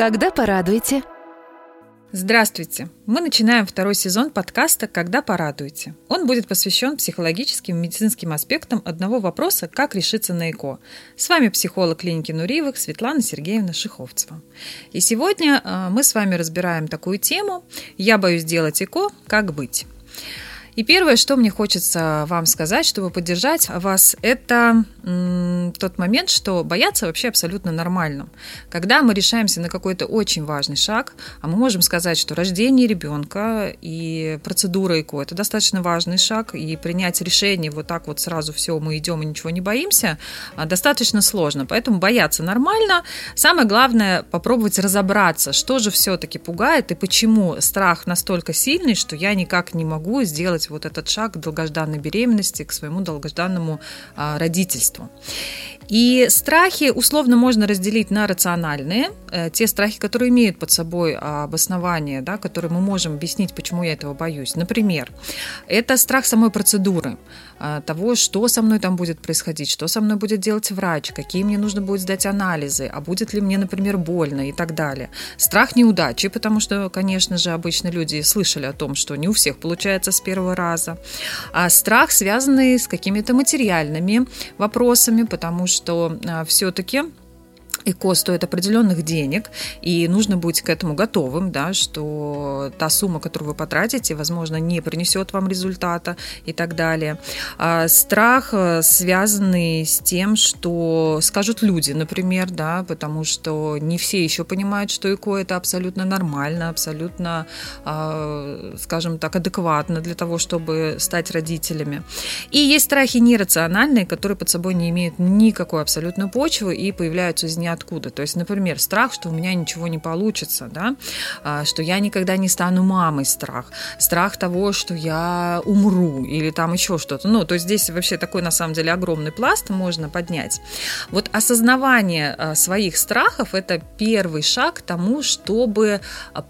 Когда порадуете? Здравствуйте! Мы начинаем второй сезон подкаста «Когда порадуете». Он будет посвящен психологическим и медицинским аспектам одного вопроса «Как решиться на ЭКО». С вами психолог клиники Нуриевых Светлана Сергеевна Шиховцева. И сегодня э, мы с вами разбираем такую тему «Я боюсь делать ЭКО. Как быть?». И первое, что мне хочется вам сказать, чтобы поддержать вас, это тот момент, что бояться вообще абсолютно нормально. Когда мы решаемся на какой-то очень важный шаг, а мы можем сказать, что рождение ребенка и процедура ЭКО – это достаточно важный шаг, и принять решение вот так вот сразу все, мы идем и ничего не боимся, а, достаточно сложно. Поэтому бояться нормально. Самое главное – попробовать разобраться, что же все-таки пугает и почему страх настолько сильный, что я никак не могу сделать сделать вот этот шаг к долгожданной беременности, к своему долгожданному а, родительству. И страхи условно можно разделить на рациональные, э, те страхи, которые имеют под собой обоснование, да, которые мы можем объяснить, почему я этого боюсь. Например, это страх самой процедуры, э, того, что со мной там будет происходить, что со мной будет делать врач, какие мне нужно будет сдать анализы, а будет ли мне, например, больно и так далее. Страх неудачи, потому что, конечно же, обычно люди слышали о том, что не у всех получается с первого раза. А страх, связанный с какими-то материальными вопросами, потому что что а, все-таки ЭКО стоит определенных денег, и нужно быть к этому готовым, да, что та сумма, которую вы потратите, возможно, не принесет вам результата и так далее. А страх, э, связанный с тем, что скажут люди, например, да, потому что не все еще понимают, что ЭКО это абсолютно нормально, абсолютно, а, скажем так, адекватно для того, чтобы стать родителями. И есть страхи нерациональные, которые под собой не имеют никакой абсолютной почвы и появляются из ниоткуда. То есть, например, страх, что у меня ничего не получится, да, а, что я никогда не стану мамой, страх, страх того, что я умру или там еще что-то. Ну, то есть здесь вообще такой на самом деле огромный пласт можно поднять. Вот осознавание а, своих страхов – это первый шаг к тому, чтобы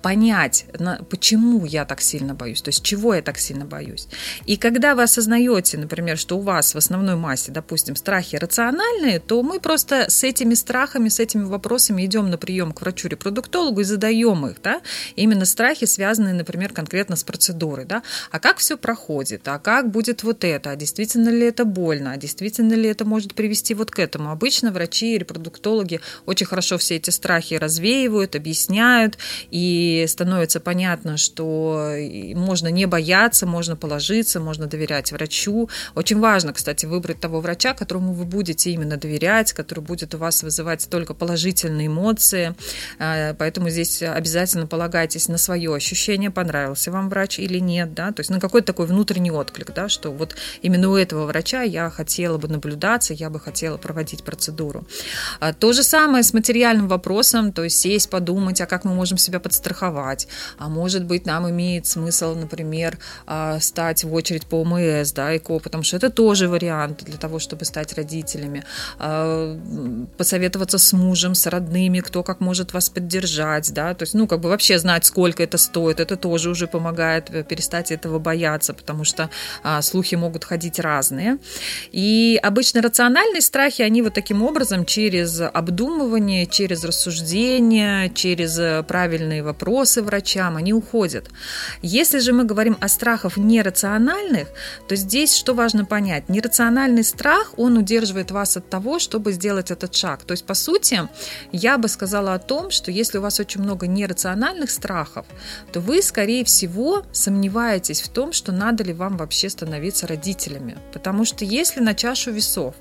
понять, почему я так сильно боюсь, то есть чего я так сильно боюсь. И когда вы осознаете, например, что у вас в основной массе, допустим, страхи рациональные, то мы просто с этими страхами с этими вопросами идем на прием к врачу-репродуктологу и задаем их, да, именно страхи, связанные, например, конкретно с процедурой, да, а как все проходит, а как будет вот это, а действительно ли это больно, а действительно ли это может привести вот к этому. Обычно врачи и репродуктологи очень хорошо все эти страхи развеивают, объясняют, и становится понятно, что можно не бояться, можно положиться, можно доверять врачу. Очень важно, кстати, выбрать того врача, которому вы будете именно доверять, который будет у вас вызывать столько только положительные эмоции, а, поэтому здесь обязательно полагайтесь на свое ощущение, понравился вам врач или нет, да, то есть на какой-то такой внутренний отклик, да, что вот именно у этого врача я хотела бы наблюдаться, я бы хотела проводить процедуру. А, то же самое с материальным вопросом, то есть сесть, подумать, а как мы можем себя подстраховать, а может быть нам имеет смысл, например, а, стать в очередь по ОМС, да, ЭКО, потому что это тоже вариант для того, чтобы стать родителями, посоветоваться с с мужем, с родными, кто как может вас поддержать, да, то есть, ну, как бы вообще знать, сколько это стоит, это тоже уже помогает э, перестать этого бояться, потому что а, слухи могут ходить разные. И обычно рациональные страхи, они вот таким образом через обдумывание, через рассуждение, через э, правильные вопросы врачам, они уходят. Если же мы говорим о страхах нерациональных, то здесь что важно понять? Нерациональный страх, он удерживает вас от того, чтобы сделать этот шаг. То есть, по сути, сути, я бы сказала о том, что если у вас очень много нерациональных страхов, то вы, скорее всего, сомневаетесь в том, что надо ли вам вообще становиться родителями. Потому что если на чашу весов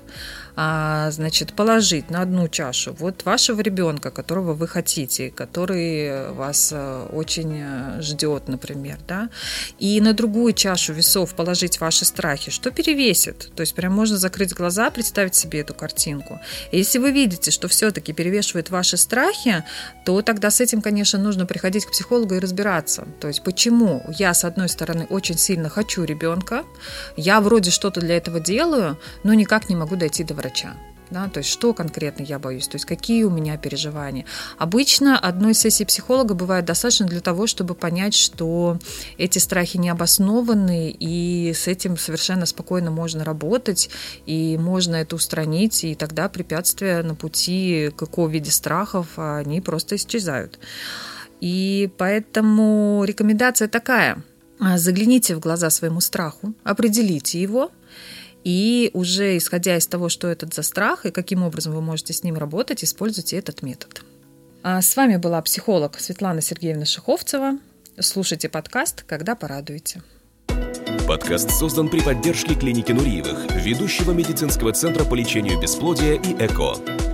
а, значит, положить на одну чашу вот вашего ребенка, которого вы хотите, который вас э, очень э, ждет, например, да, и на другую чашу весов положить ваши страхи, что перевесит? То есть прям можно закрыть глаза, представить себе эту картинку. И если вы видите, что все-таки перевешивает ваши страхи, то тогда с этим, конечно, нужно приходить к психологу и разбираться. То есть почему я, с одной стороны, очень сильно хочу ребенка, я вроде что-то для этого делаю, но никак не могу дойти до врача. Да, то есть что конкретно я боюсь, то есть какие у меня переживания. Обычно одной сессии психолога бывает достаточно для того, чтобы понять, что эти страхи не обоснованы, и с этим совершенно спокойно можно работать, и можно это устранить, и тогда препятствия на пути к ЭКО в виде страхов, они просто исчезают. И поэтому рекомендация такая. Загляните в глаза своему страху, определите его, и уже исходя из того, что этот за страх и каким образом вы можете с ним работать, используйте этот метод. А с вами была психолог Светлана Сергеевна Шиховцева. Слушайте подкаст «Когда порадуете». Подкаст создан при поддержке клиники Нуриевых, ведущего медицинского центра по лечению бесплодия и ЭКО.